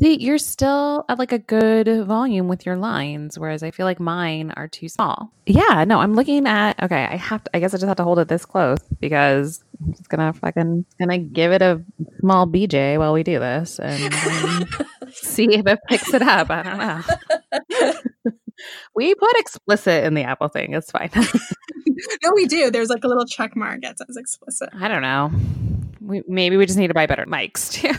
See, you're still at like a good volume with your lines, whereas I feel like mine are too small. Yeah, no, I'm looking at. Okay, I have to. I guess I just have to hold it this close because I'm just gonna fucking gonna give it a small BJ while we do this and um, see if it picks it up. I don't know. we put explicit in the Apple thing. It's fine. no, we do. There's like a little check mark. It says explicit. I don't know. We, maybe we just need to buy better mics too.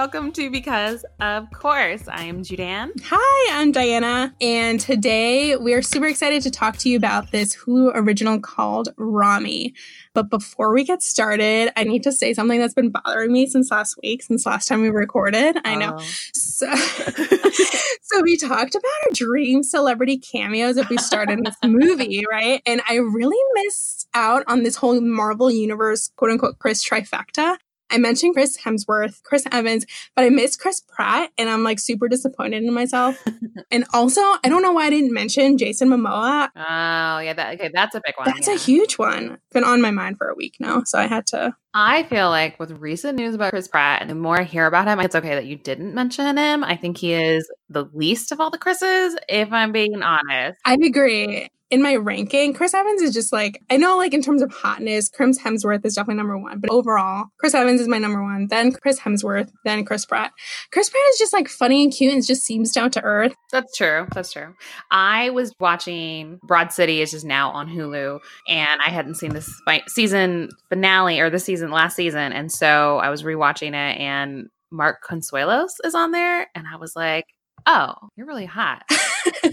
Welcome to Because of Course. I am Judan. Hi, I'm Diana. And today we are super excited to talk to you about this Hulu original called Ramy. But before we get started, I need to say something that's been bothering me since last week, since last time we recorded. I know. Oh. So, so we talked about our dream celebrity cameos if we started this movie, right? And I really missed out on this whole Marvel Universe, quote unquote, Chris trifecta. I mentioned Chris Hemsworth, Chris Evans, but I missed Chris Pratt and I'm like super disappointed in myself. and also, I don't know why I didn't mention Jason Momoa. Oh, yeah, that, okay, that's a big one. That's yeah. a huge one. Been on my mind for a week now, so I had to I feel like with recent news about Chris Pratt, and the more I hear about him, it's okay that you didn't mention him. I think he is the least of all the Chris's, if I'm being honest. I agree in my ranking, Chris Evans is just like, I know, like, in terms of hotness, Chris Hemsworth is definitely number one, but overall, Chris Evans is my number one, then Chris Hemsworth, then Chris Pratt. Chris Pratt is just like funny and cute and just seems down to earth. That's true. That's true. I was watching Broad City, is just now on Hulu, and I hadn't seen this season finale or the season last season. And so I was rewatching it, and Mark Consuelos is on there, and I was like, oh, you're really hot.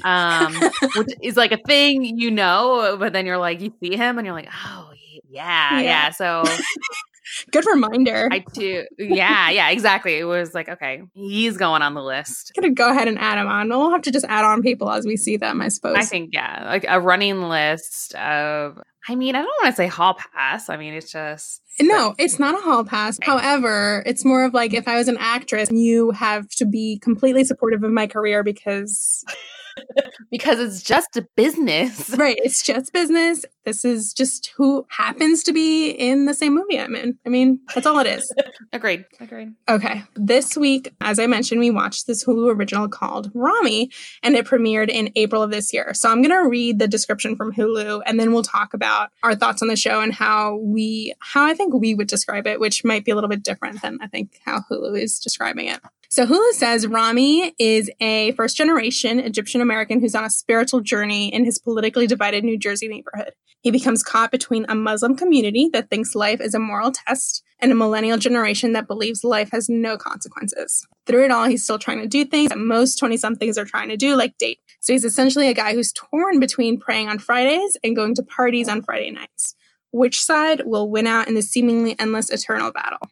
um, which is like a thing you know, but then you're like, you see him and you're like, oh, yeah, yeah. yeah. So good reminder. I too, yeah, yeah, exactly. It was like, okay, he's going on the list. Gonna go ahead and add him on. We'll have to just add on people as we see them, I suppose. I think, yeah, like a running list of. I mean, I don't want to say hall pass. I mean, it's just no, it's not a hall pass. However, it's more of like if I was an actress, you have to be completely supportive of my career because because it's just a business. Right. It's just business. This is just who happens to be in the same movie I'm in. I mean, that's all it is. Agreed. Agreed. Okay. This week, as I mentioned, we watched this Hulu original called Ramy, and it premiered in April of this year. So I'm going to read the description from Hulu, and then we'll talk about our thoughts on the show and how we, how I think we would describe it, which might be a little bit different than I think how Hulu is describing it. So Hulu says Ramy is a first generation Egyptian American who's on a spiritual journey in his politically divided New Jersey neighborhood. He becomes caught between a Muslim community that thinks life is a moral test and a millennial generation that believes life has no consequences. Through it all, he's still trying to do things that most 20 somethings are trying to do, like date. So he's essentially a guy who's torn between praying on Fridays and going to parties on Friday nights. Which side will win out in the seemingly endless eternal battle?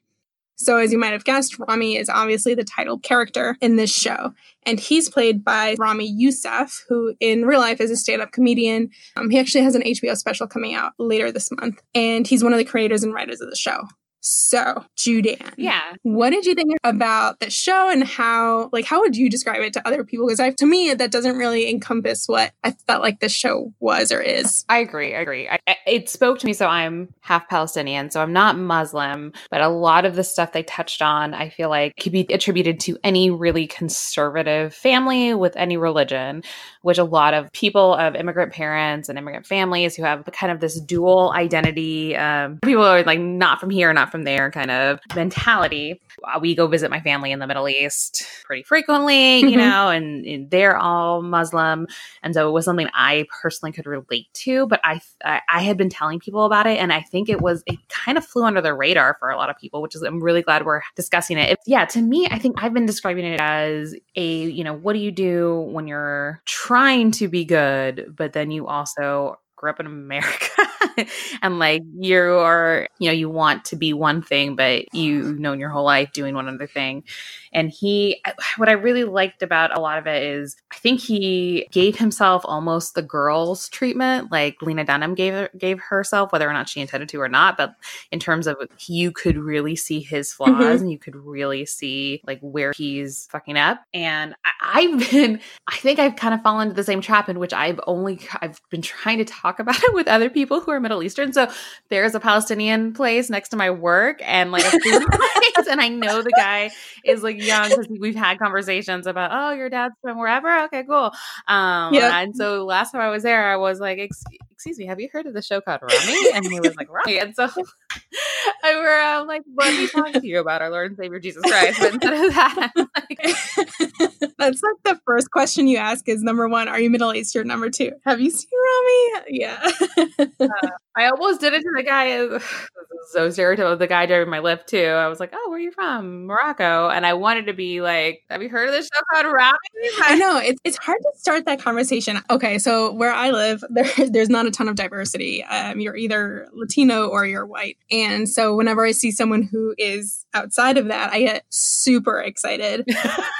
So, as you might have guessed, Ramy is obviously the title character in this show. And he's played by Ramy Youssef, who in real life is a stand up comedian. Um, he actually has an HBO special coming out later this month. And he's one of the creators and writers of the show. So, Judan. Yeah. What did you think about the show and how, like, how would you describe it to other people? Because I, to me, that doesn't really encompass what I felt like the show was or is. I agree. I agree. I, it spoke to me. So I'm half Palestinian, so I'm not Muslim, but a lot of the stuff they touched on, I feel like could be attributed to any really conservative family with any religion, which a lot of people of immigrant parents and immigrant families who have kind of this dual identity, um, people are like not from here, not from there kind of mentality. Uh, we go visit my family in the Middle East pretty frequently, you mm-hmm. know, and, and, they're all Muslim, and so it was something I personally could relate to. But I I had been telling people about it, and I think it was it kind of flew under the radar for a lot of people, which is I'm really glad we're discussing it. it yeah, to me, I think I've been describing it as a you know what do you do when you're trying to be good, but then you also grew up in America. and like you're, you know, you want to be one thing, but you've known your whole life doing one other thing. And he, what I really liked about a lot of it is I think he gave himself almost the girls treatment, like Lena Dunham gave gave herself, whether or not she intended to or not. But in terms of you could really see his flaws mm-hmm. and you could really see like where he's fucking up. And I, I've been, I think I've kind of fallen into the same trap in which I've only, I've been trying to talk about it with other people who are Middle Eastern. So there's a Palestinian place next to my work and like a food place, and I know the guy is like young because we've had conversations about, oh, your dad's from wherever. Okay, cool. Um, yeah. And so last time I was there, I was like, excuse me, have you heard of the show called Ramy? And he was like, Ramy. And so I were um, like, let me talk to you about our Lord and Savior Jesus Christ. But instead of that, like, that's like the first question you ask is number one, are you Middle Eastern? Number two, have you seen Ramy? Yeah. uh, I almost did it to the guy. So stereotypical. The guy driving my Lyft too. I was like, "Oh, where are you from? Morocco." And I wanted to be like, "Have you heard of this show called Ramy?" I know it's it's hard to start that conversation. Okay, so where I live, there there's not a ton of diversity. Um, you're either Latino or you're white, and so whenever I see someone who is outside of that, I get super excited.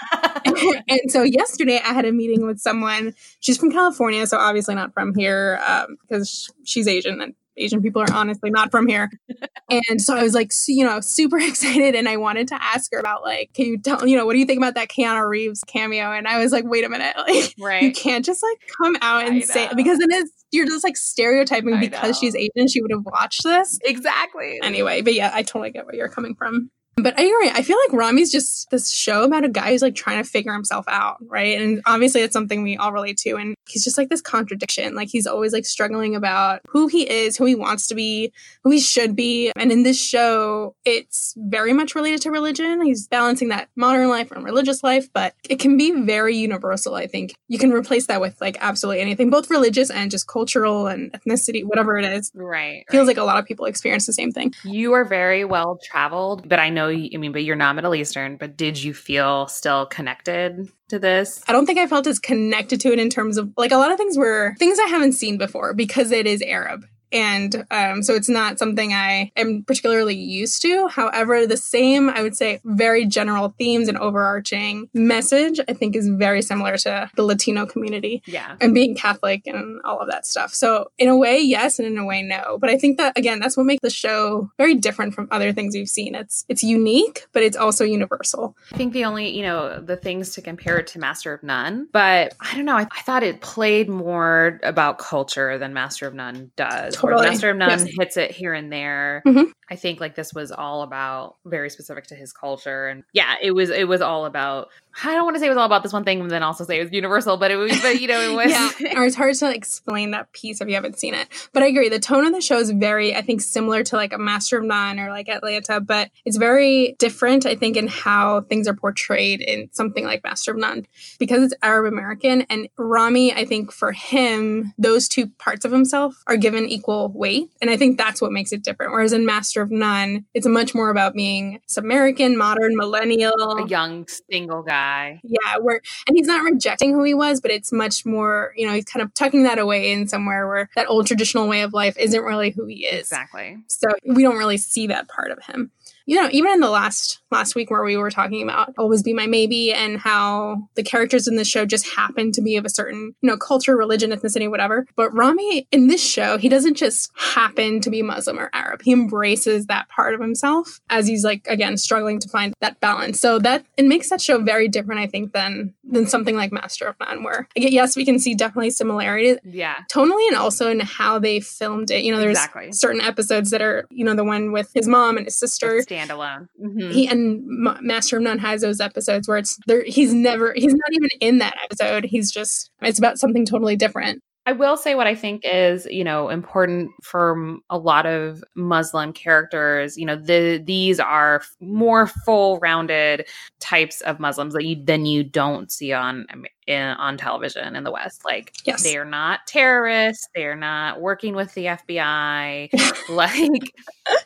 and so yesterday I had a meeting with someone. She's from California, so obviously not from here because um, she's Asian and Asian people are honestly not from here. and so I was like, you know, super excited. And I wanted to ask her about like, can you tell, you know, what do you think about that Keanu Reeves cameo? And I was like, wait a minute. Like, right. you can't just like come out and say because it is, you're just like stereotyping I because know. she's Asian, she would have watched this. Exactly. Anyway, but yeah, I totally get where you're coming from. But I agree. I feel like Ramy's just this show about a guy who's like trying to figure himself out, right? And obviously it's something we all relate to. And he's just like this contradiction. Like he's always like struggling about who he is, who he wants to be, who he should be. And in this show, it's very much related to religion. He's balancing that modern life and religious life, but it can be very universal, I think. You can replace that with like absolutely anything, both religious and just cultural and ethnicity, whatever it is. Right. Feels right. like a lot of people experience the same thing. You are very well traveled, but I know know, I mean, but you're not Middle Eastern, but did you feel still connected to this? I don't think I felt as connected to it in terms of like a lot of things were things I haven't seen before because it is Arab and um, so it's not something I am particularly used to. However, the same, I would say, very general themes and overarching message, I think is very similar to the Latino community. Yeah. And being Catholic and all of that stuff. So, in a way, yes, and in a way, no. But I think that, again, that's what makes the show very different from other things we've seen. It's, it's unique, but it's also universal. I think the only, you know, the things to compare it to Master of None, but I don't know, I, I thought it played more about culture than Master of None does totally. Master of None yes. hits it here and there. Mm-hmm. I think like this was all about very specific to his culture, and yeah, it was it was all about I don't want to say it was all about this one thing and then also say it was universal, but it was, but you know, it was. yeah, or it's hard to explain that piece if you haven't seen it. But I agree, the tone of the show is very, I think, similar to like a Master of None or like Atlanta, but it's very different, I think, in how things are portrayed in something like Master of None because it's Arab American. And Ramy. I think for him, those two parts of himself are given equal weight. And I think that's what makes it different. Whereas in Master of None, it's much more about being American, modern, millennial, a young single guy guy. Yeah, where and he's not rejecting who he was, but it's much more, you know, he's kind of tucking that away in somewhere where that old traditional way of life isn't really who he is. Exactly. So we don't really see that part of him you know, even in the last last week where we were talking about Always Be My Maybe and how the characters in the show just happen to be of a certain, you know, culture, religion, ethnicity, whatever. But Ramy in this show, he doesn't just happen to be Muslim or Arab. He embraces that part of himself as he's like again struggling to find that balance. So that it makes that show very different, I think, than than something like Master of None, where yes, we can see definitely similarities. Yeah. Tonally and also in how they filmed it. You know, there's exactly. certain episodes that are, you know, the one with his mom and his sister standalone. Mm-hmm. He and Master of None has those episodes where it's there. He's never. He's not even in that episode. He's just. It's about something totally different. I will say what I think is, you know, important for a lot of Muslim characters. You know, the these are more full-rounded types of Muslims that you than you don't see on in, on television in the West. Like, Yes. they are not terrorists. They are not working with the FBI. like,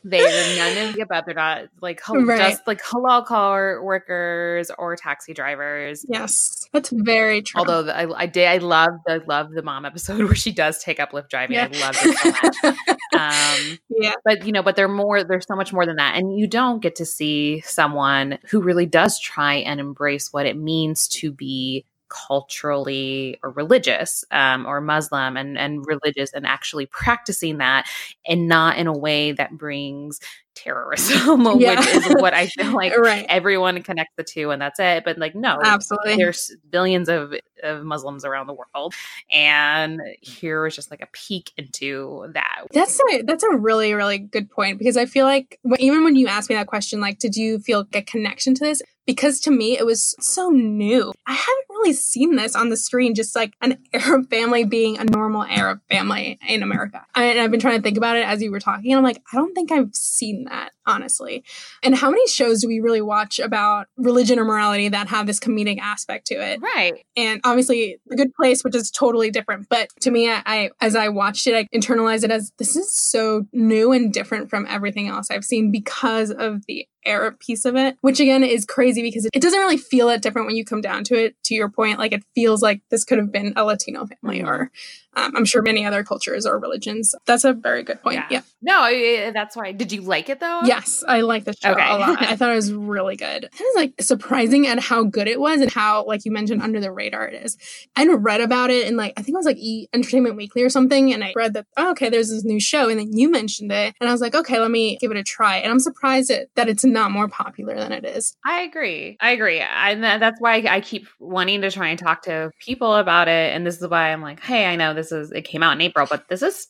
they're none of the above. They're not like hal- Right. just like halal car workers or taxi drivers. Yes. That's very true. Although the, I, I did, I love the love the mom episode where she does take up Lyft driving. I love it so much. Um, yeah. but you know, but they're more. There's so much more than that, and you don't get to see someone who really does try and embrace what it means to be culturally or religious um, or Muslim and and religious and actually practicing that and not in a way that brings terrorism, Yeah. which is what I feel like right. everyone connects the two and that's it. But like, no, Absolutely. there's billions of, of Muslims around the world, and here is just like a peek into that. That's a that's a really really good point because I feel like even when you asked me that question, like, did you feel a connection to this? Because to me, it was so new. I haven't really seen this on the screen, just like an Arab family being a normal Arab family in America. And I've been trying to think about it as you were talking, and I'm like, I don't think I've seen that honestly. And how many shows do we really watch about religion or morality that have this comedic aspect to it? Right. and obviously the good place which is totally different but to me I, I as i watched it i internalized it as this is so new and different from everything else i've seen because of the arab piece of it which again is crazy because it, it doesn't really feel that different when you come down to it to your point like it feels like this could have been a latino family Mhm. or um, i'm sure many other cultures or religions that's a very good point yeah, No, I- that's why. Did you like it though? Yes, I like the show Okay. a lot. I thought it was really good. It was like surprising at how good it was and how, like you mentioned, under the radar it is. I read about it in like I think it was like E Entertainment Weekly or something, and I read that oh, okay, there's this new show, and then you mentioned it, and I was like, okay, let me give it a try. And I'm surprised that, that it's not more popular than it is. I agree. I agree. And that's why I keep wanting to try and talk to people about it. And this is why I'm like, hey, I know this is, it came out in April, but this is,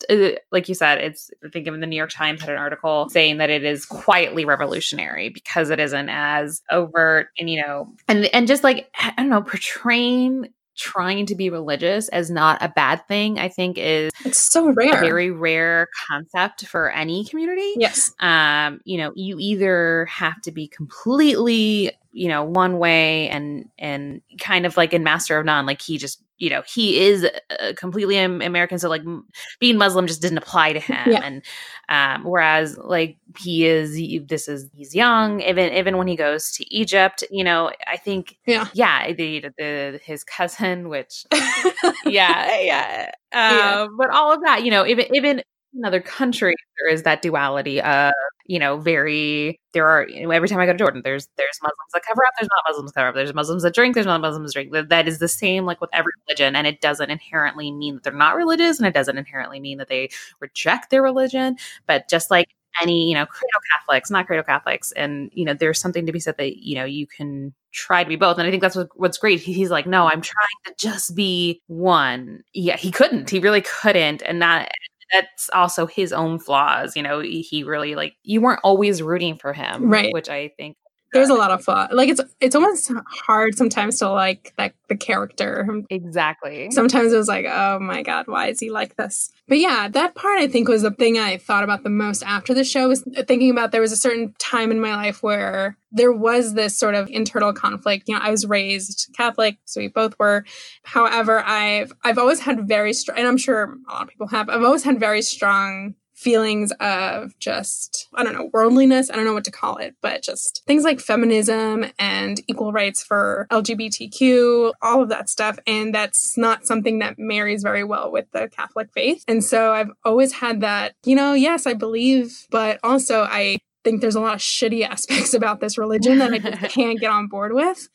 like you said, it's, I think even the New York Times had an article saying that it is quietly revolutionary because it isn't as overt and, you know, and, and just like, I don't know, portraying trying to be religious as not a bad thing, I think is It's so a rare. very rare concept for any community yes. um you know you either have to be completely you know one way and and kind of like in master of none like he just you know he is uh, completely american so like m- being muslim just didn't apply to him Yeah. and um whereas like he is he- this is he's young even even when he goes to egypt you know i think Yeah. yeah the, the his cousin which yeah yeah Yeah. um but all of that you know even even in country, there is that duality of you know very there are you know, every time i go to jordan there's there's muslims that cover up there's not muslims that cover up. There's muslims that drink there's not muslims that drink. That, is the same like with every religion and it doesn't inherently mean that they're not religious and it doesn't inherently mean that they reject their religion but just like any you know credo catholics not credo catholics and you know there's something to be said that you know you can try to be both and i think that's what, what's great. He's like no i'm trying to just be one. Yeah he couldn't. He really couldn't and that that's also his own flaws you know he really like you weren't always rooting for him Right. which i think There's a lot of flaw. Like it's it's almost hard sometimes to like like the character. exactly Sometimes it was like, oh my god, why is he like this? But yeah, that part I think was the thing I thought about the most after the show was thinking about there was a certain time in my life where there was this sort of internal conflict. You know, I was raised Catholic, so we both were. However, I've I've always had very strong, and I'm sure a lot of people have. I've always had very strong feelings of just I don't know worldliness. I don't know what to call it, but just things like feminism and equal rights for LGBTQ, all of that stuff, and that's not something that marries very well with the Catholic faith. And so I've always had that. You know, yes, I believe, but also I think there's a lot of shitty aspects about this religion that I just can't get on board with.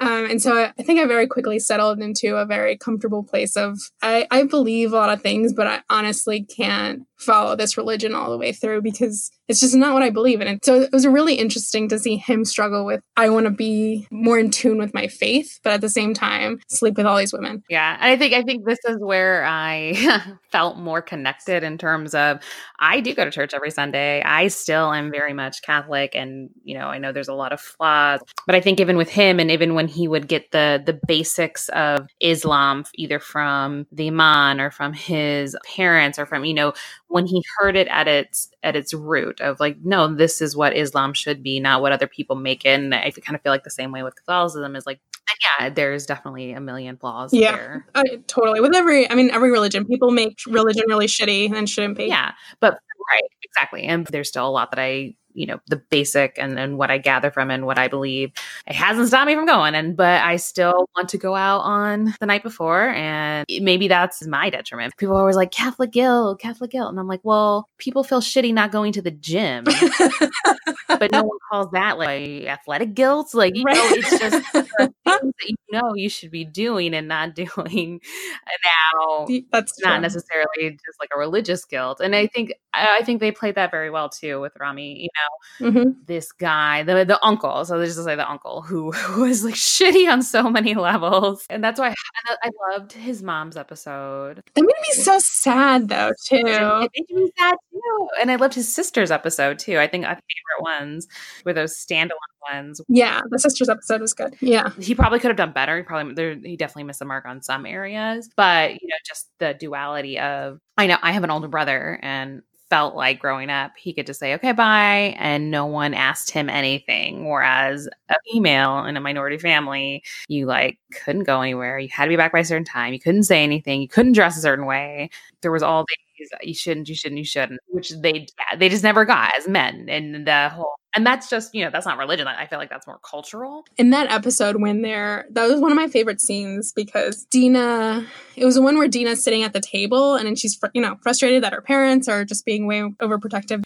Um, and so I, I think I very quickly settled into a very comfortable place of I, I believe a lot of things, but I honestly can't follow this religion all the way through because it's just not what I believe in. And so it was really interesting to see him struggle with I want to be more in tune with my faith, but at the same time sleep with all these women. Yeah, and I think I think this is where I felt more connected in terms of I do go to church every Sunday. I still am very much Catholic, and you know I know there's a lot of flaws, but I think even with him, and even when he would get the the basics of Islam, either from the imam or from his parents or from you know when he heard it at its at its root of like, no, this is what Islam should be, not what other people make it. And I kind of feel like the same way with Catholicism is like, yeah, there's definitely a million flaws Yeah. there. I, totally. With every, I mean, every religion, people make religion really shitty and shouldn't be. Yeah, but right, exactly. And there's still a lot that I, you know, the basic and and what I gather from and what I believe. It hasn't stopped me from going, and but I still want to go out on the night before, and maybe that's my detriment. People are always like Catholic guilt, Catholic guilt, and I'm like, well, people feel shitty not going to the gym, but no one calls that like athletic guilt. Like you know, it's just things that you know you should be doing and not doing now That's not true. necessarily just like a religious guilt. And I think I I think they played that very well too with Ramy. You know, Mhm. this guy, the the uncle. So let's just say the uncle who, who was like shitty on so many levels, and that's why I, I loved his mom's episode. That made me so sad though, too. It made me sad too, and I loved his sister's episode too. I think my favorite ones were those standalone ones. Yeah, the sisters episode was good. Yeah. He probably could have done better. He probably there, he definitely missed the mark on some areas, but you know, just the duality of I know I have an older brother and felt like growing up he could just say okay bye and no one asked him anything whereas a female in a minority family you like couldn't go anywhere you had to be back by a certain time you couldn't say anything you couldn't dress a certain way there was all these you shouldn't you shouldn't you shouldn't which they they just never got as men and the whole and that's just you know that's not religion. I feel like that's more cultural. In that episode when they're that was one of my favorite scenes because Dina it was the one where Dina's sitting at the table and then she's you know frustrated that her parents are just being way overprotective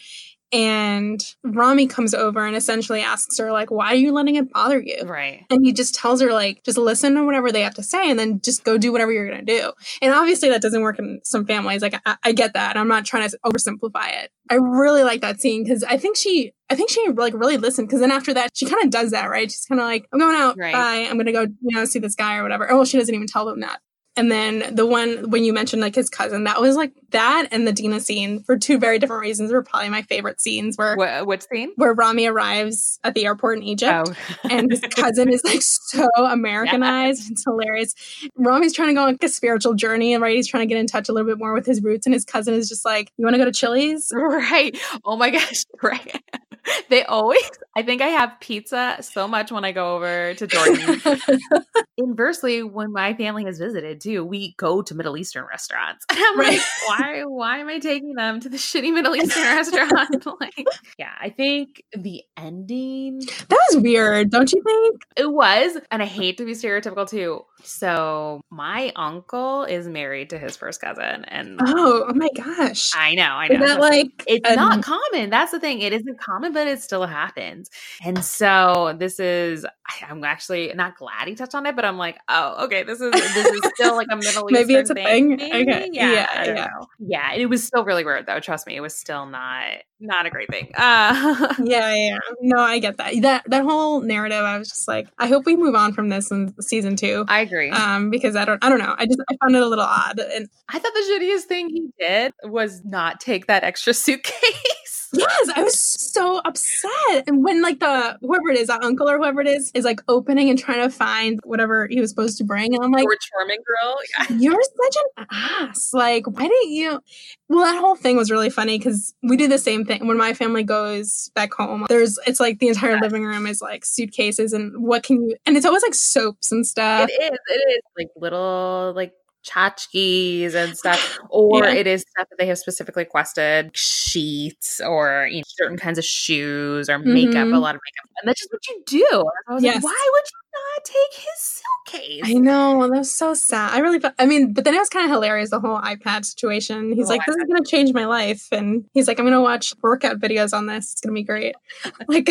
and Ramy comes over and essentially asks her like why are you letting it bother you? Right. And he just tells her like just listen to whatever they have to say and then just go do whatever you're gonna do. And obviously that doesn't work in some families. Like i, I get that. I'm not trying to oversimplify it. I really like that scene because i think she i think she like really listened because then after that she kind of does that right? She's kind of like i'm going out. Right. bye. I'm gonna go you know see this guy or whatever. Oh well she doesn't even tell them that and then the one when you mentioned like his cousin that was like that and the dina scene for two very different reasons were probably my favorite scenes where what, what scene where ramy arrives at the airport in egypt oh and his cousin is like so Americanized. It's hilarious. Ramy's trying to go on like a spiritual journey, and right? He's trying to get in touch a little bit more with his roots, and his cousin is just like, "You want to go to Chili's?" Right. Oh my gosh. Right. They always, I think I have pizza so much when I go over to Jordan. Inversely, when my family has visited too, we go to Middle Eastern restaurants. And I'm Right. like, why, why am I taking them to the shitty Middle Eastern restaurant? like, yeah, I think the ending, that was weird, don't you think? it was, and I hate to be stereotypical too. So my uncle is married to his first cousin. And Oh, oh my gosh! I know, I Is know. that like it's not common. That's the thing. It isn't common, but it still happens. And so this is. I'm actually not glad he touched on it, but I'm like, oh, okay. This is this is still like a Middle Eastern Maybe it's a thing. thing? Okay. Yeah. Yeah, I yeah. know. Yeah. It was still really weird though. Trust me, it was still not not a great thing. Uh, Yeah, yeah, yeah. No, I get that. That that whole narrative, I was just like, I hope we move on from this in season two. I agree. Um, because I don't, I don't know. I just, I found it a little odd, and I thought the shittiest thing he did was not take that extra suitcase. Yes, I was so upset. And when like the whoever it is, that uncle or whoever it is, is like opening and trying to find whatever he was supposed to bring, and I'm like, George Foreman girl. Yeah. you're such an ass. Like, why didn't you? Well, that whole thing was really funny because we do the same thing when my family goes back home. There's, it's like the entire living room is like suitcases and what can you? And it's always like soaps and stuff. It is. It is like little like tchotchkes and stuff, or Yeah. it is stuff that they have specifically requested sheets or you know, certain kinds of shoes or makeup. Mhm. A lot of makeup, and that's just what you do. I was Yes. like, why would you not take his suitcase? I know that was so sad. I really, felt, I mean, but then it was kind of hilarious the whole iPad situation. He's whole like, "This is gonna change my life," and he's like, "I'm gonna watch workout videos on this. It's gonna be great." like,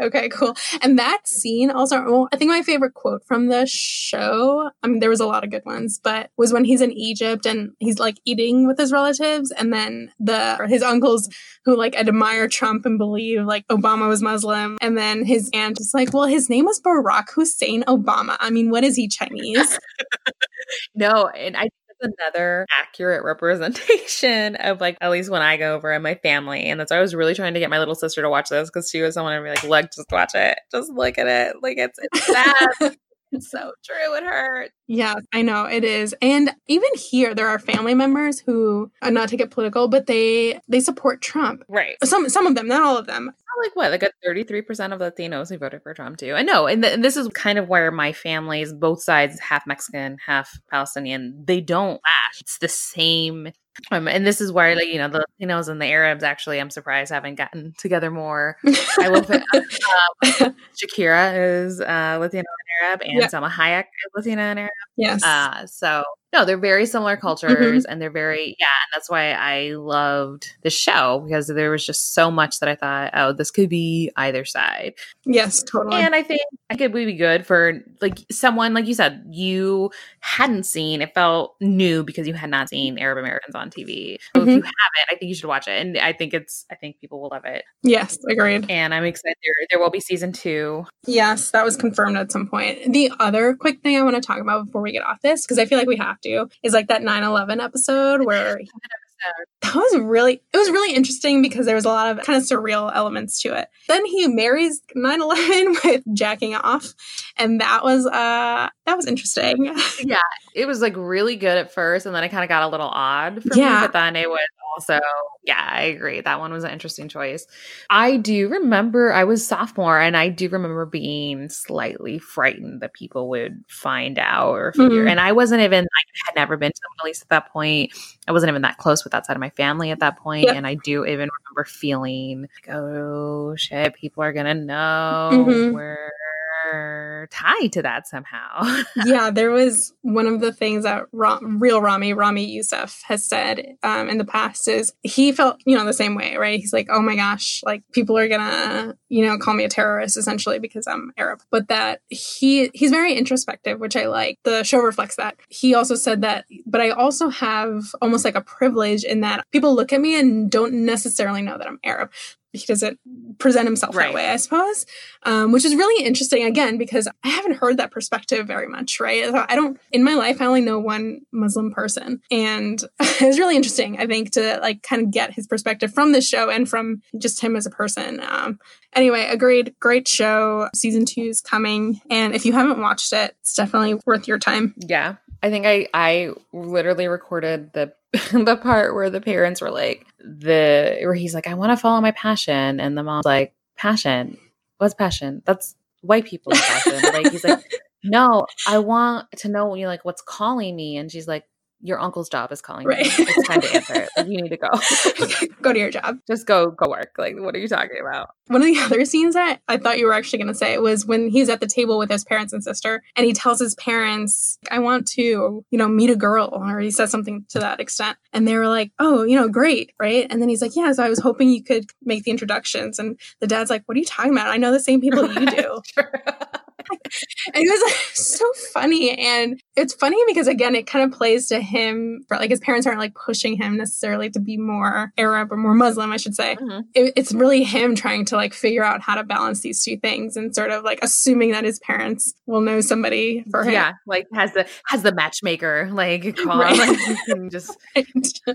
okay, cool. And that scene also, well, I think my favorite quote from the show. I mean, there was a lot of good ones, but was when he's in Egypt and he's like eating with his relatives, and then the his uncles who like admire Trump and believe like Obama was Muslim, and then his aunt is like, "Well, his name was Barack Hussein Obama. I mean, what is he Chinese?" No, and I another accurate representation of like at least when I go over and my family. And that's why I was really trying to get my little sister to watch this because she was someone to be like, look, just watch it. Just look at it. Like it's it's sad. It's so true. It hurts. Yeah, I know it is. And even here there are family members who are not to get political, but they they support Trump. Right. Some some of them, not all of them. Like what? Like a 33% of Latinos who voted for Trump too. I know. And, th- and this is kind of where my family's both sides, half Mexican, half Palestinian, they don't clash. It's the same um, and this is where, like, you know, the Latinos and the Arabs actually, I'm surprised, haven't gotten together more. I will put um, Shakira is uh, Latino and Arab, and yep. Salma Hayek is Latina and Arab. Yes. Uh, so no, they're very similar cultures mm-hmm. and they're very, yeah. And that's why I loved the show because there was just so much that I thought, oh, this could be either side. Yes, totally. And I think I could be good for like someone, like you said, you hadn't seen, it felt new because you had not seen Arab Americans on TV. So mm-hmm. if you haven't, I think you should watch it. And I think it's, I think people will love it. Yes, agreed. And I'm excited. There, there will be season two. Yes, that was confirmed at some point. The other quick thing I want to talk about before we get off this, because I feel like we have to is like that 9-11 episode where that was really it was really interesting because there was a lot of kind of surreal elements to it. Then he marries 9-11 with jacking off and that was uh that was interesting. Yeah it was like really good at first and then it kind of got a little odd for yeah. me but then it was also yeah i agree that one was an interesting choice i do remember i was sophomore and i do remember being slightly frightened that people would find out or figure mm-hmm. and i wasn't even i had never been to the middle east at that point i wasn't even that close with that side of my family at that point and i do even remember feeling like oh shit people are gonna know mm-hmm. we're tied to that somehow. yeah, there was one of the things that Ra- real Ramy, Ramy Youssef, has said um, in the past is he felt, you know, the same way, right? He's like, oh my gosh, like people are gonna, you know, call me a terrorist essentially because I'm Arab. But that he he's very introspective, which I like. The show reflects that. He also said that, but I also have almost like a privilege in that people look at me and don't necessarily know that I'm Arab he doesn't present himself right. that way, I suppose, um, which is really interesting again because I haven't heard that perspective very much. Right? I don't in my life. I only know one Muslim person, and it's really interesting. I think to like kind of get his perspective from this show and from just him as a person. Um, anyway, agreed. Great show. Season two is coming, and if you haven't watched it, it's definitely worth your time. Yeah, I think I I literally recorded the the part where the parents were like the where he's like I want to follow my passion and the mom's like passion? What's passion? That's white people's passion. Like he's like no I want to know you like what's calling me and she's like your uncle's job is calling right. you. It's time to answer. Like, you need to go. go to your job. Just go go work. Like what are you talking about? One of the other scenes that I thought you were actually going to say was when he's at the table with his parents and sister and he tells his parents, "I want to, you know, meet a girl," or he says something to that extent. And they were like, "Oh, you know, great, right?" And then he's like, "Yeah, so I was hoping you could make the introductions." And the dad's like, "What are you talking about? I know the same people you do." it was so funny and it's funny because again it kind of plays to him for like his parents aren't like pushing him necessarily to be more arab or more muslim i should say mm-hmm. it, it's really him trying to like figure out how to balance these two things and sort of like assuming that his parents will know somebody for him yeah like has the has the matchmaker like call right. like, just right.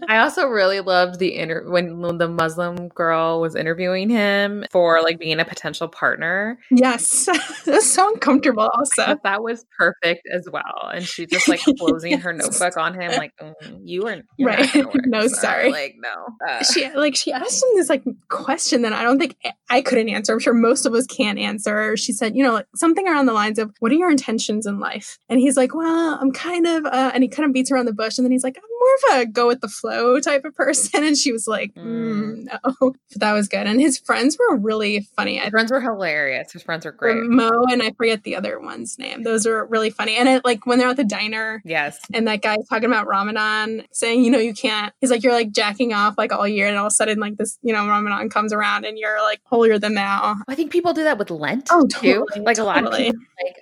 i also really loved the inter when, when the muslim girl was interviewing him for like being a potential partner yes it was so uncomfortable also. that was perfect as well. And she just like closing her notebook on him, like, mm, you are right. no, sorry. Like, no. Uh. She like she asked him this like question that I don't think I couldn't answer. I'm sure most of us can't answer. She said, you know, like, something around the lines of, what are your intentions in life? And he's like, well, I'm kind of, uh, and he kind of beats around the bush. And then he's like, I'm more of a go with the flow type of person. And she was like, mm, mm. no. But that was good. And his friends were really funny. His friends were hilarious. His friends were great. Mo and I forget the other one's name. Those are really funny. And it, like when they're at the diner. Yes. And that guy's talking about Ramadan, saying, you know, you can't, he's like, you're like jacking off like all year. And all of a sudden, like this, you know, Ramadan comes around and you're like holier than thou. I think people do that with Lent oh, totally, too. Like a lot of people, like,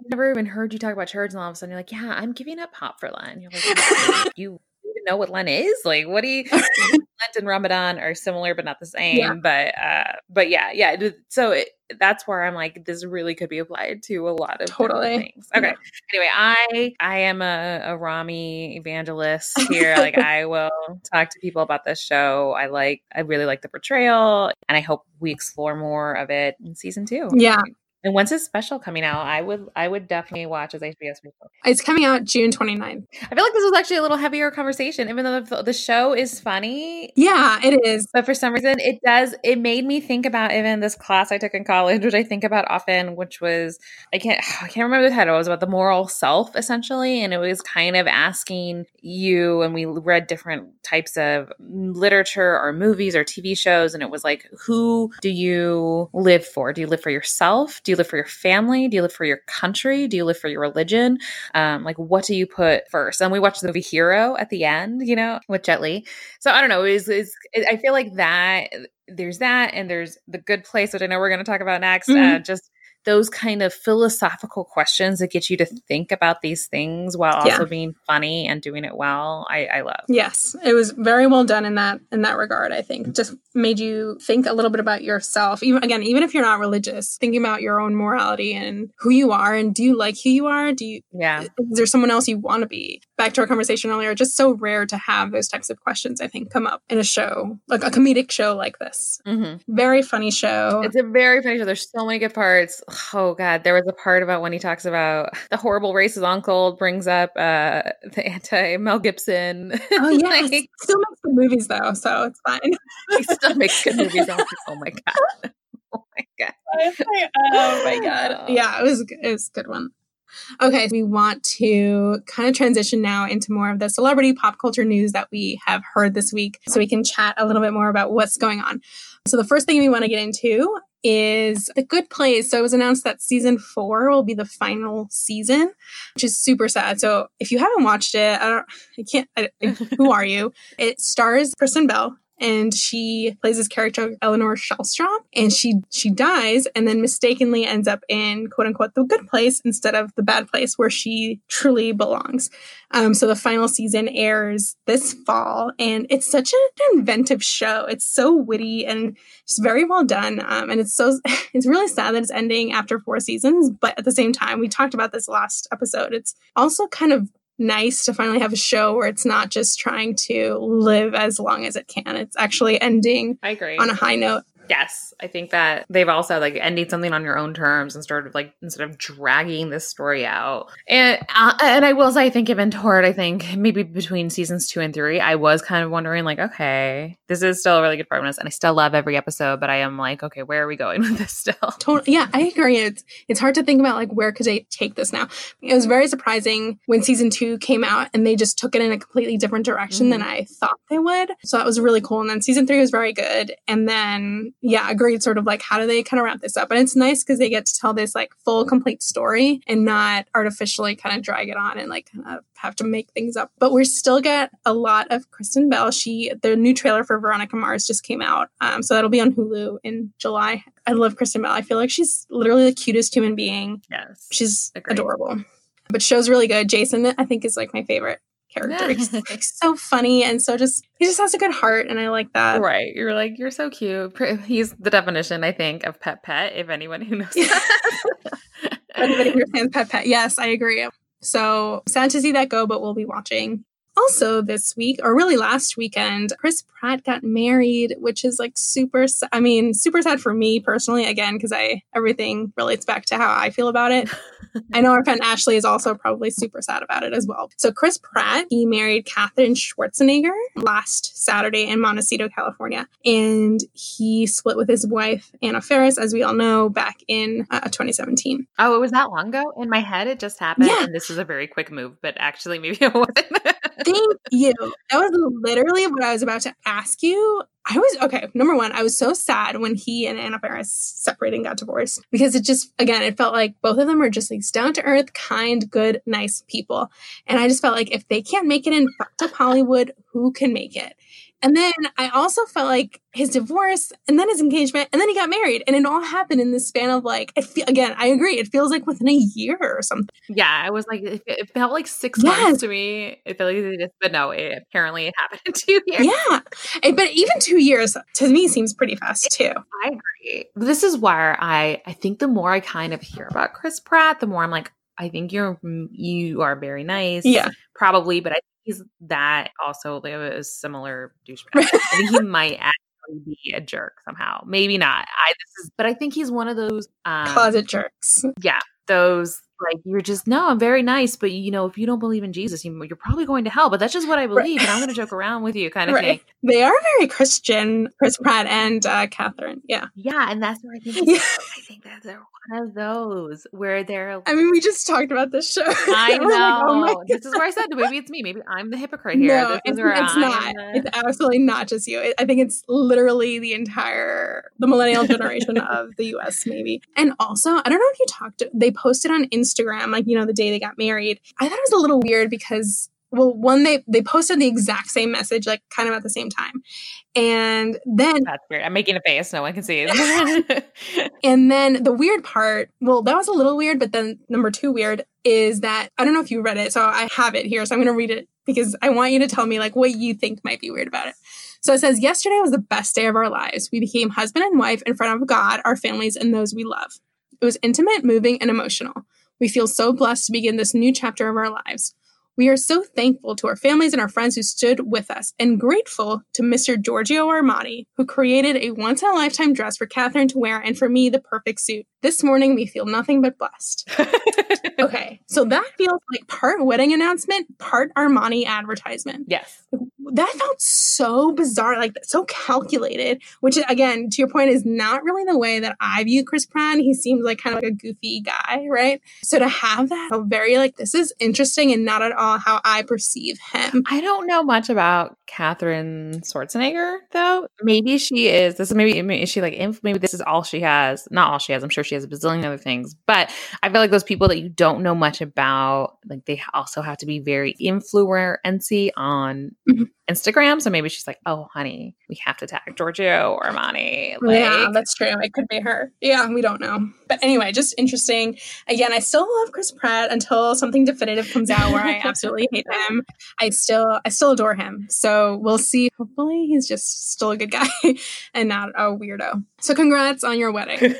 I've never even heard you talk about church, and all of a sudden you're like, "Yeah, I'm giving up pop for Lent." You're like, "You know what Lent is? Like, what do you? Lent and Ramadan are similar, but not the same. Yeah. But, uh, but yeah, yeah. So it, that's where I'm like, this really could be applied to a lot of totally things. Okay. Yeah. Anyway, I I am a, a Ramy evangelist here. like, I will talk to people about this show. I like, I really like the portrayal, and I hope we explore more of it in season two. Yeah. And when's his special coming out? I would I would definitely watch his HBO special. It's coming out June 29th. I feel like this was actually a little heavier conversation, even though the, the show is funny. Yeah, it is. But for some reason, it does. It made me think about even this class I took in college, which I think about often, which was I can't I can't remember the title. It was about the moral self, essentially, and it was kind of asking you. And we read different types of literature or movies or TV shows, and it was like, who do you live for? Do you live for yourself? Do you live for your family? Do you live for your country? Do you live for your religion? Um, like, what do you put first? And we watched the movie Hero at the end, you know, with Jet Li. So I don't know. Is is I feel like that there's that, and there's the Good Place, which I know we're going to talk about next. Mm-hmm. Uh, just those kind of philosophical questions that get you to think about these things while also yeah. being funny and doing it well. I, I love yes it was very well done in that in that regard i think. Just made you think a little bit about yourself. Even again even if you're not religious thinking about your own morality and who you are and do you like who you are? Do you yeah. is there someone else you want to be back to our conversation earlier just so rare to have those types of questions i think come up in a show like a comedic show like this. Mm-hmm. very funny show. It's a very funny show. There's so many good parts. Oh god. There was a part about when he talks about the horrible racist uncle brings up uh the anti mel gibson. Oh yeah like, still makes good movies though so it's fine. He still makes good movies oh my god. Oh my god. Oh my god. Yeah it was it was a good one Okay, we want to kind of transition now into more of the celebrity pop culture news that we have heard this week so we can chat a little bit more about what's going on. So, the first thing we want to get into is The Good Place. So it was announced that season four will be the final season, which is super sad. So if you haven't watched it, I don't, I can't, I, who are you? It stars Kristen Bell and she plays this character Eleanor Shellstrop and she she dies and then mistakenly ends up in quote unquote the good place instead of the bad place where she truly belongs. Um, so the final season airs this fall and it's such an inventive show. It's so witty and just very well done. Um, and it's so it's really sad that it's ending after four seasons, but at the same time, we talked about this last episode. It's also kind of nice to finally have a show where it's not just trying to live as long as it can. It's actually ending I agree. on a high note. Yes, I think that they've also like ending something on your own terms and sort of like instead of dragging this story out. And uh, and I will say, I think even toward I think maybe between seasons two and three, I was kind of wondering like, okay, this is still a really good premise, and I still love every episode, but I am like, okay, where are we going with this still? Totally, yeah, I agree. It's it's hard to think about like where could they take this now. It was very surprising when season two came out and they just took it in a completely different direction mm-hmm. than I thought they would. So that was really cool. And then season three was very good, and then yeah, agreed. Sort of like how do they kind of wrap this up? And it's nice because they get to tell this like full, complete story and not artificially kind of drag it on and like kind of have to make things up. But we still get a lot of Kristen Bell. She the new trailer for Veronica Mars just came out, um, so that'll be on Hulu in July. I love Kristen Bell. I feel like she's literally the cutest human being. Yes, she's agreed. adorable. But show's really good. Jason, I think, is like my favorite character. He's like so funny and so just he just has a good heart and I like that. Right. You're like, you're so cute. He's the definition, I think, of pet pet, if anyone who knows that. Anybody understands pet pet. Yes, I agree. So sad to see that go, but we'll be watching. Also, this week, or really last weekend, Chris Pratt got married, which is like super. I mean, super sad for me personally. Again, because I everything relates back to how I feel about it. I know our friend Ashley is also probably super sad about it as well. So Chris Pratt, he married Katherine Schwarzenegger last Saturday in Montecito, California, and he split with his wife Anna Faris, as we all know, back in uh, 2017. Oh, it was that long ago. In my head, it just happened, yeah. and this was a very quick move. But actually, maybe it wasn't. Thank you. That was literally what I was about to ask you. I was okay. Number one, I was so sad when he and Anna Faris separated and got divorced because it just, again, it felt like both of them were just like down to earth, kind, good, nice people. And I just felt like if they can't make it in fucked up Hollywood, who can make it? And then I also felt like his divorce and then his engagement and then he got married and it all happened in the span of like again I agree it feels like within a year or something. Yeah, I was like it, it felt like six yes. months to me. It felt like just, but no, it, apparently it happened in two years. Yeah, and, but even two years to me seems pretty fast too. I agree. This is where I I think the more I kind of hear about Chris Pratt, the more I'm like I think you're you are very nice. Yeah, probably, but I he's that also like a similar douchebag. I think he might actually be a jerk somehow. Maybe not. I this is, but I think he's one of those um, closet jerks. Yeah, those like you're just no i'm very nice but you know if you don't believe in jesus you, are probably going to hell but that's just what i believe right. and i'm going to joke around with you kind of right. thing. They are very christian chris pratt and uh, katherine yeah. Yeah and that's where i think yeah. i think that they're one of those where they're i mean we just talked about this show. I know like, oh this is where i said maybe it's me maybe i'm the hypocrite here. No, it's, it's not. the... it's absolutely not just you. I think it's literally the entire the millennial generation of the us maybe. And also i don't know if you talked they posted on instagram Instagram, like, you know, the day they got married. I thought it was a little weird because well one they they posted the exact same message like kind of at the same time. And then that's weird. I'm making a face. No one can see it. And then the weird part well that was a little weird but then number two weird is that i don't know if you read it so i have it here so i'm going to read it because i want you to tell me like what you think might be weird about it. So it says yesterday was the best day of our lives. We became husband and wife in front of god our families and those we love. It was intimate moving and emotional we feel so blessed to begin this new chapter of our lives. We are so thankful to our families and our friends who stood with us and grateful to Mr. Giorgio Armani, who created a once in a lifetime dress for Katherine to wear and for me, the perfect suit. This morning, we feel nothing but blessed. okay, so that feels like part wedding announcement, part Armani advertisement. Yes. That felt so bizarre, like so calculated, which again, to your point, is not really the way that I view Chris Pratt. He seems like kind of like a goofy guy, right? So to have that, very like, this is interesting and not at all how I perceive him. I don't know much about Katherine Schwarzenegger though. Maybe she is. This is maybe is she like maybe this is all she has. Not all she has. I'm sure she has a bazillion other things. But I feel like those people that you don't know much about, like they also have to be very influency on mm-hmm. Instagram. So maybe she's like, oh, honey, we have to tag Giorgio Armani. Like, yeah, that's true. It could be her. Yeah, we don't know. But anyway, just interesting. Again, I still love Chris Pratt until something definitive comes out where I absolutely hate him. I still, I still adore him. So we'll see. Hopefully, he's just still a good guy and not a weirdo. So congrats on your wedding.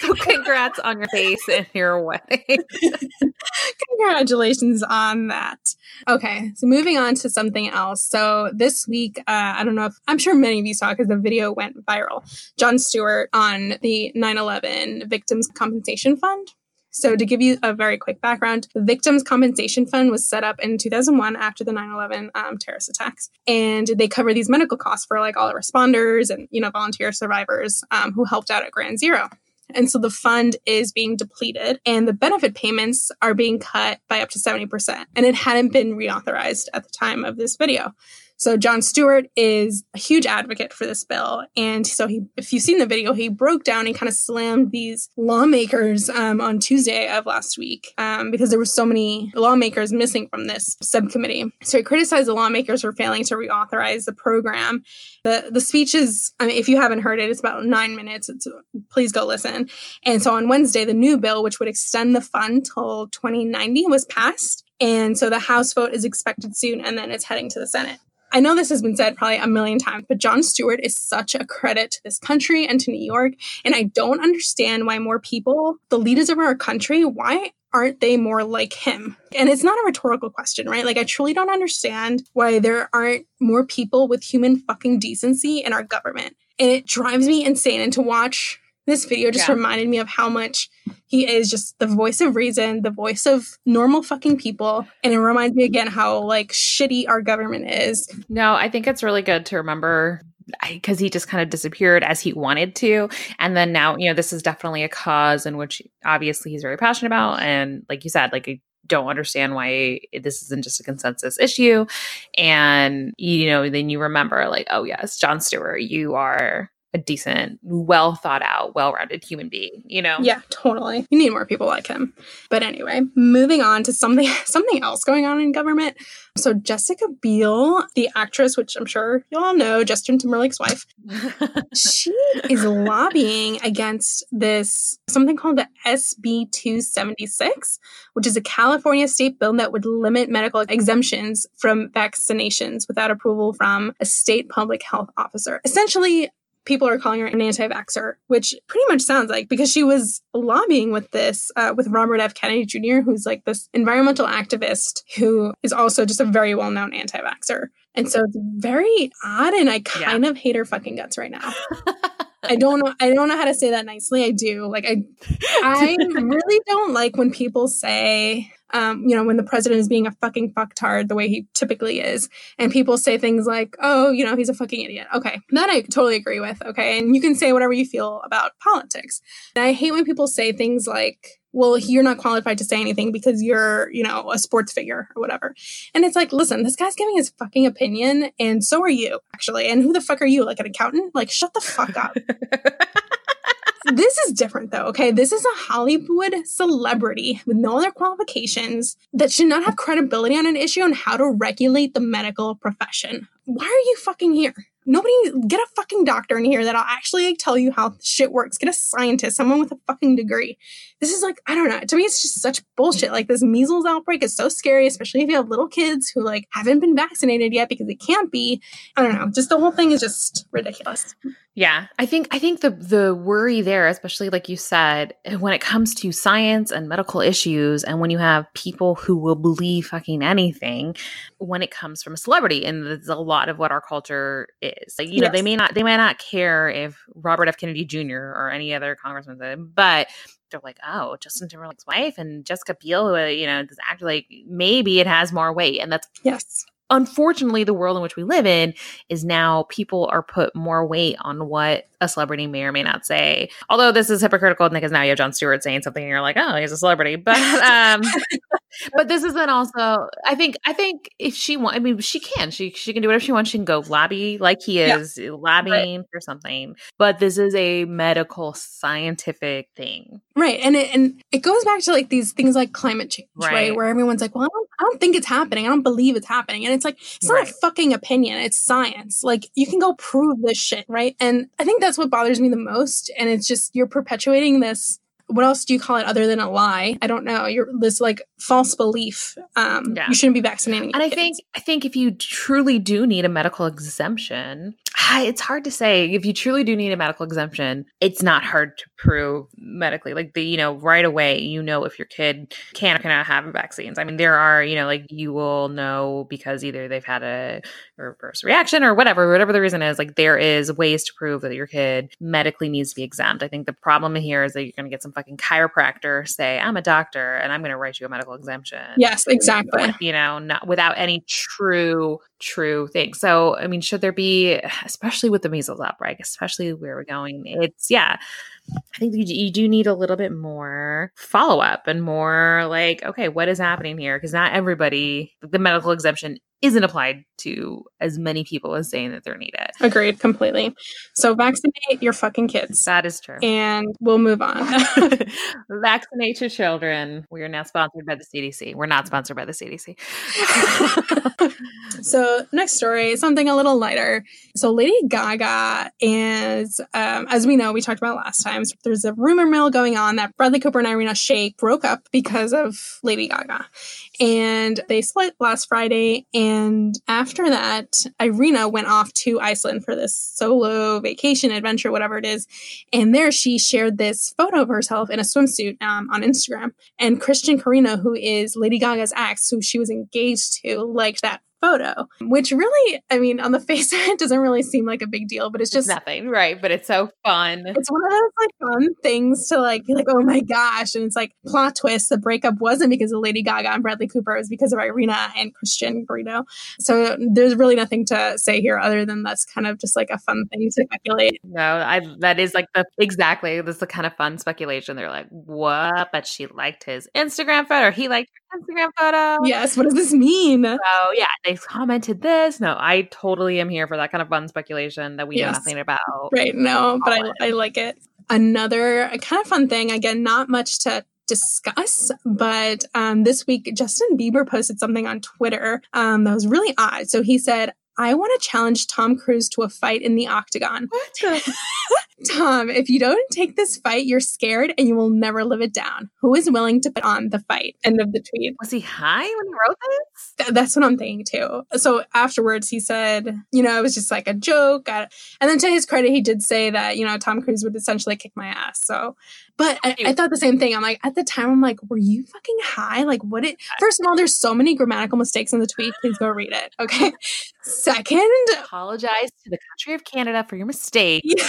so congrats on your face and your wedding. Congratulations on that. Okay, so moving on to something else. So this week, uh, I don't know if I'm sure many of you saw because the video went viral. Jon Stewart on the 9 11 Victims Compensation Fund. So, to give you a very quick background, the Victims Compensation Fund was set up in 2001 after the 9 11 um, terrorist attacks. And they cover these medical costs for like all the responders and, you know, volunteer survivors um, who helped out at Ground Zero. And so the fund is being depleted and the benefit payments are being cut by up to 70%. And it hadn't been reauthorized at the time of this video. So Jon Stewart is a huge advocate for this bill, and so he, if you've seen the video, he broke down and kind of slammed these lawmakers um, on Tuesday of last week um, because there were so many lawmakers missing from this subcommittee. So he criticized the lawmakers for failing to reauthorize the program. the The speech is, I mean, if you haven't heard it, it's about nine minutes. It's, please go listen. And so on Wednesday, the new bill, which would extend the fund till 2090, was passed. And so the House vote is expected soon, and then it's heading to the Senate. I know this has been said probably a million times, but Jon Stewart is such a credit to this country and to New York. And I don't understand why more people, the leaders of our country, why aren't they more like him? And it's not a rhetorical question, right? Like, I truly don't understand why there aren't more people with human fucking decency in our government. And it drives me insane. And to watch this video just yeah. reminded me of how much he is just the voice of reason, the voice of normal fucking people. And it reminds me again how like shitty our government is. No, I think it's really good to remember because he just kind of disappeared as he wanted to. And then now, you know, this is definitely a cause in which obviously he's very passionate about. And like you said, like, I don't understand why this isn't just a consensus issue. And, you know, then you remember, like, oh, yes, Jon Stewart, you are a decent, well thought out, well rounded human being, you know? Yeah, totally. You need more people like him. But anyway, moving on to something something else going on in government. So Jessica Biel, the actress, which I'm sure you all know, Justin Timberlake's wife, she is lobbying against this something called the SB 276, which is a California state bill that would limit medical exemptions from vaccinations without approval from a state public health officer. Essentially, people are calling her an anti-vaxxer, which pretty much sounds like because she was lobbying with this uh, with Robert F. Kennedy Jr., who's like this environmental activist who is also just a very well-known anti-vaxxer. And so it's very odd, and I kind yeah. of hate her fucking guts right now. I don't know. I don't know how to say that nicely. I do. Like I, I really don't like when people say, um, you know, when the president is being a fucking fucktard the way he typically is, and people say things like, "Oh, you know, he's a fucking idiot." Okay, that I totally agree with. Okay, and you can say whatever you feel about politics. And I hate when people say things like, well, you're not qualified to say anything because you're, you know, a sports figure or whatever. And it's like, listen, this guy's giving his fucking opinion, and so are you, actually. And who the fuck are you? Like an accountant? Like, shut the fuck up. this is different though, okay? This is a Hollywood celebrity with no other qualifications that should not have credibility on an issue on how to regulate the medical profession. Why are you fucking here? Nobody get a fucking doctor in here that'll actually like, tell you how shit works. Get a scientist, someone with a fucking degree. This is like, I don't know. To me, it's just such bullshit. Like this measles outbreak is so scary, especially if you have little kids who like haven't been vaccinated yet because it can't be. I don't know. Just the whole thing is just ridiculous. Yeah, I think I think the the worry there, especially like you said, eh, when it comes to science and medical issues, and when you have people who will believe fucking anything, when it comes from a celebrity, and there's a lot of what our culture is. Like you yes. know, they may not they may not care if Robert F. Kennedy Jr. or any other congressman did, but they're like, oh, Justin Timberlake's wife and Jessica Biel, who, you know, does act like maybe it has more weight, and that's yes unfortunately the world in which we live in is now people are put more weight on what a celebrity may or may not say. Although this is hypocritical because now you have Jon Stewart saying something and you're like, oh, he's a celebrity. But um but this isn't also I think I think if she want I mean she can. She she can do whatever she wants. She can go lobby like he is, yeah. lobbying right. for something. But this is a medical scientific thing. Right. And it and it goes back to like these things like climate change, right? right? Where everyone's like, Well, I don't, I don't think it's happening. I don't believe it's happening. And it's like, it's not right. a fucking opinion. It's science. Like you can go prove this shit, right? And I think that's what bothers me the most. And it's just you're perpetuating this what else do you call it other than a lie? I don't know. You're this like false belief. Um, yeah. You shouldn't be vaccinating. And I think I think if you truly do need a medical exemption, it's hard to say. If you truly do need a medical exemption, it's not hard to prove medically. Like the you know right away, you know if your kid can or cannot have vaccines. I mean, there are you know like you will know because either they've had a reverse reaction or whatever, whatever the reason is. Like there is ways to prove that your kid medically needs to be exempt. I think the problem here is that you're going to get some fucking chiropractor say, "I'm a doctor and I'm going to write you a medical exemption." Yes, exactly. You know, not without any true true thing. So, I mean, should there be, especially with the measles outbreak, especially where we're going? It's yeah. I think you, you do need a little bit more follow up and more like, okay, what is happening here? Because not everybody, the medical exemption isn't applied to as many people as saying that they're needed. Agreed completely. So vaccinate your fucking kids. That is true. And we'll move on. vaccinate your children. We are now sponsored by the CDC. We're not sponsored by the CDC. so next story, something a little lighter. So Lady Gaga is, um, as we know, we talked about last time. So there's a rumor mill going on that Bradley Cooper and Irina Shayk broke up because of Lady Gaga, and they split last Friday. And after that, Irina went off to Iceland for this solo vacation adventure, whatever it is. And there she shared this photo of herself in a swimsuit um, on Instagram. And Christian Carino, who is Lady Gaga's ex, who she was engaged to, liked that photo, which really, I mean, on the face of it, doesn't really seem like a big deal, but it's just it's nothing, right? But it's so fun. It's one of those like fun things to like like, oh my gosh. And it's like plot twist. The breakup wasn't because of Lady Gaga and Bradley Cooper, it was because of Irina and Christian Carino. So there's really nothing to say here other than that's kind of just like a fun thing to speculate. No, I that is like the exactly that's the kind of fun speculation. They're like, what? But she liked his Instagram photo, or he liked Instagram photo. Yes. What does this mean? So yeah, they commented this. No, I totally am here for that kind of fun speculation that we yes. know nothing about. Right. No, but I, I like it. Another kind of fun thing, again, not much to discuss. But um, this week, Justin Bieber posted something on Twitter um, that was really odd. So he said, I want to challenge Tom Cruise to a fight in the octagon. Tom, if you don't take this fight, you're scared and you will never live it down. Who is willing to put on the fight? End of the tweet. Was he high when he wrote this? Th- that's what I'm thinking too. So afterwards, he said, you know, it was just like a joke. I, and then to his credit, he did say that, you know, Tom Cruise would essentially kick my ass. So, but I, I thought the same thing. I'm like, at the time, I'm like, were you fucking high? Like, what it, first of all, there's so many grammatical mistakes in the tweet. Please go read it. Okay. Second, apologize to the country of Canada for your mistake. Yeah.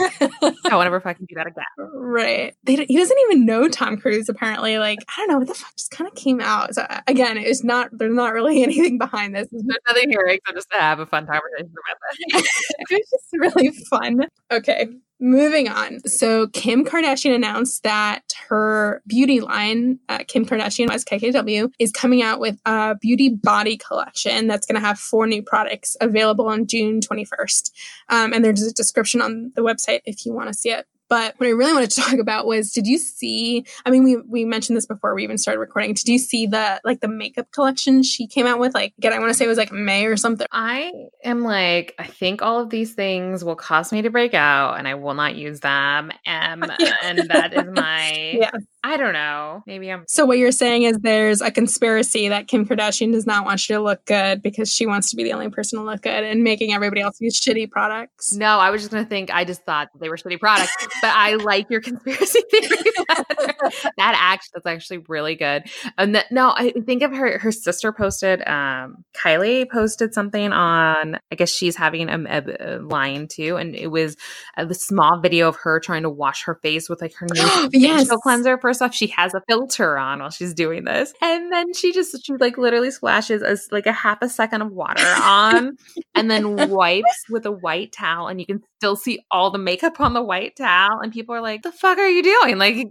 I won't ever fucking do that again. Right. They, he doesn't even know Tom Cruise, apparently. Like, I don't know what the fuck just kind of came out. So, uh, again, it's not, there's not really anything behind this. There's nothing here except just to have a fun conversation about that. it was just really fun. Okay. Moving on. So, Kim Kardashian announced that her beauty line, uh, Kim Kardashian West KKW, is coming out with a beauty body collection that's going to have four new products available on June 21st. Um, and there's a description on the website if you want to see it. But what I really wanted to talk about was did you see I mean we we mentioned this before we even started recording. Did you see the like the makeup collection she came out with? Like again, I want to say it was like May or something. I am like, I think all of these things will cause me to break out and I will not use them. Um, and that is my yeah. I don't know. Maybe I'm. So what you're saying is there's a conspiracy that Kim Kardashian does not want you to look good because she wants to be the only person to look good and making everybody else use shitty products. No, I was just gonna think. I just thought they were shitty products, but I like your conspiracy theory. that actually, that's actually really good. And that, no, I think of her. Her sister posted. Um, Kylie posted something on. I guess she's having a, a, a line too, and it was a, small video of her trying to wash her face with like her new yes. facial cleanser. First off, she has a filter on while she's doing this. And then she just, she like literally splashes as like a half a second of water on and then wipes with a white towel. And you can still see all the makeup on the white towel. And people are like, the fuck are you doing? Like,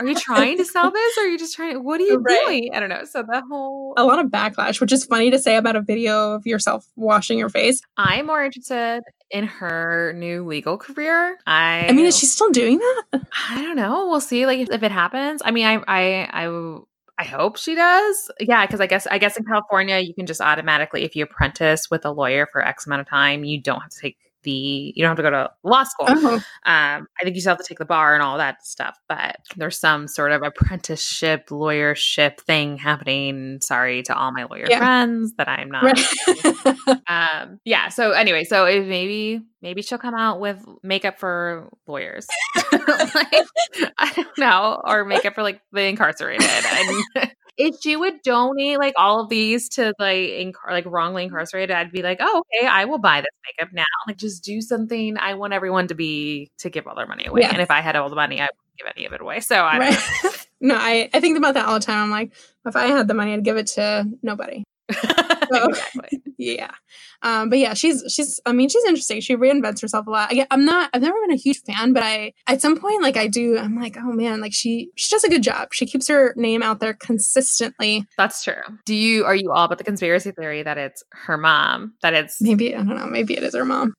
are you trying to sell this or are you just trying, To, what are you right. doing? I don't know. So the whole. A lot of backlash, which is funny to say about a video of yourself washing your face. I'm more interested in her new legal career. I I mean, is she still doing that? I don't know. We'll see. Like if, if it happens. I mean, I I I I hope she does. Yeah, because I guess I guess in California you can just automatically, if you apprentice with a lawyer for X amount of time, you don't have to take the you don't have to go to law school. Uh-huh. Um, I think you still have to take the bar and all that stuff, but there's some sort of apprenticeship lawyership thing happening. Sorry to all my lawyer yeah. friends that I'm not. Right. um, yeah. So anyway, so if maybe maybe she'll come out with makeup for lawyers, like, I don't know, or makeup for like the incarcerated and if she would donate like all of these to like inc- like wrongly mm-hmm. incarcerated, I'd be like, oh, okay, I will buy this makeup now. Like, just do something. I want everyone to be to give all their money away. And if I had all the money, I wouldn't give any of it away. So I right. no, I I think about that all the time. I'm like, if I had the money, I'd give it to nobody. So, exactly. Yeah. Um, but yeah, she's she's I mean, she's interesting. She reinvents herself a lot. I, I'm not I've never been a huge fan, but I at some point like I do, I'm like, oh man, like she she does a good job. She keeps her name out there consistently. That's true. Do you are you all about the conspiracy theory that it's her mom? That it's maybe I don't know, maybe it is her mom.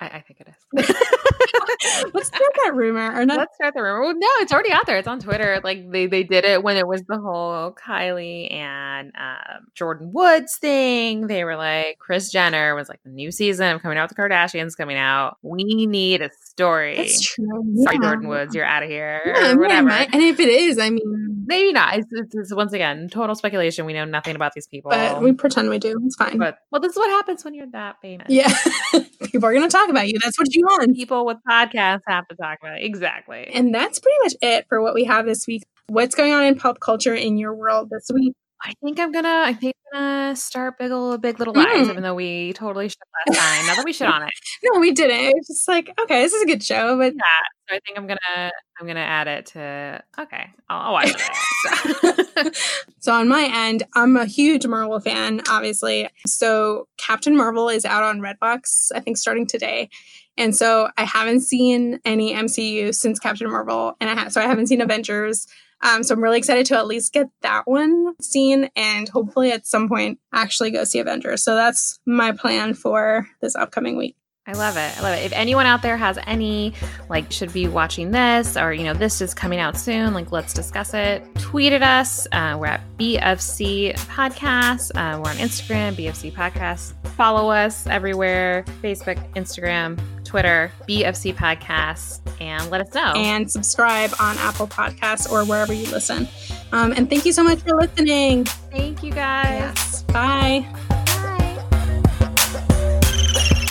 I, I think it is. Let's start that rumor. Or not. Let's start the rumor. Well, no, it's already out there. It's on Twitter. Like they, they did it when it was the whole Kylie and um, Jordyn Woods thing. They were like, Kris Jenner was like, the new season of coming out the Kardashians coming out. We need a story. That's true. Sorry, yeah. Jordyn Woods, you're out of here. Yeah, or whatever. Yeah, and if it is, I mean, maybe not. It's, it's, it's, once again total speculation. We know nothing about these people, but we pretend we do. It's fine. But well, this is what happens when you're that famous. Yeah, people are going to talk about you. That's what you want. People with podcasts have to talk about. Exactly. And that's pretty much it for what we have this week. What's going on in pop culture in your world this week? I think I'm gonna. I think I'm gonna start Big Little Big Little Lies, mm. even though we totally shit last time. Not that we shit on it. no, we didn't. It was just like, okay, this is a good show, but yeah. So I think I'm gonna. I'm gonna add it to. Okay, I'll, I'll watch it. So. so on my end, I'm a huge Marvel fan, obviously. So Captain Marvel is out on Redbox. I think starting today. And so I haven't seen any MCU since Captain Marvel, and I have so I haven't seen Avengers. Um, so I'm really excited to at least get that one seen and hopefully at some point actually go see Avengers. So that's my plan for this upcoming week. I love it. I love it. If anyone out there has any, like, should be watching this or, you know, this is coming out soon, like, let's discuss it. Tweet at us. Uh, we're at BFC Podcast. Uh, we're on Instagram, BFC Podcast. Follow us everywhere Facebook, Instagram, Twitter, BFC Podcast, and let us know. And subscribe on Apple Podcasts or wherever you listen. Um, and thank you so much for listening. Thank you guys. Yes. Bye.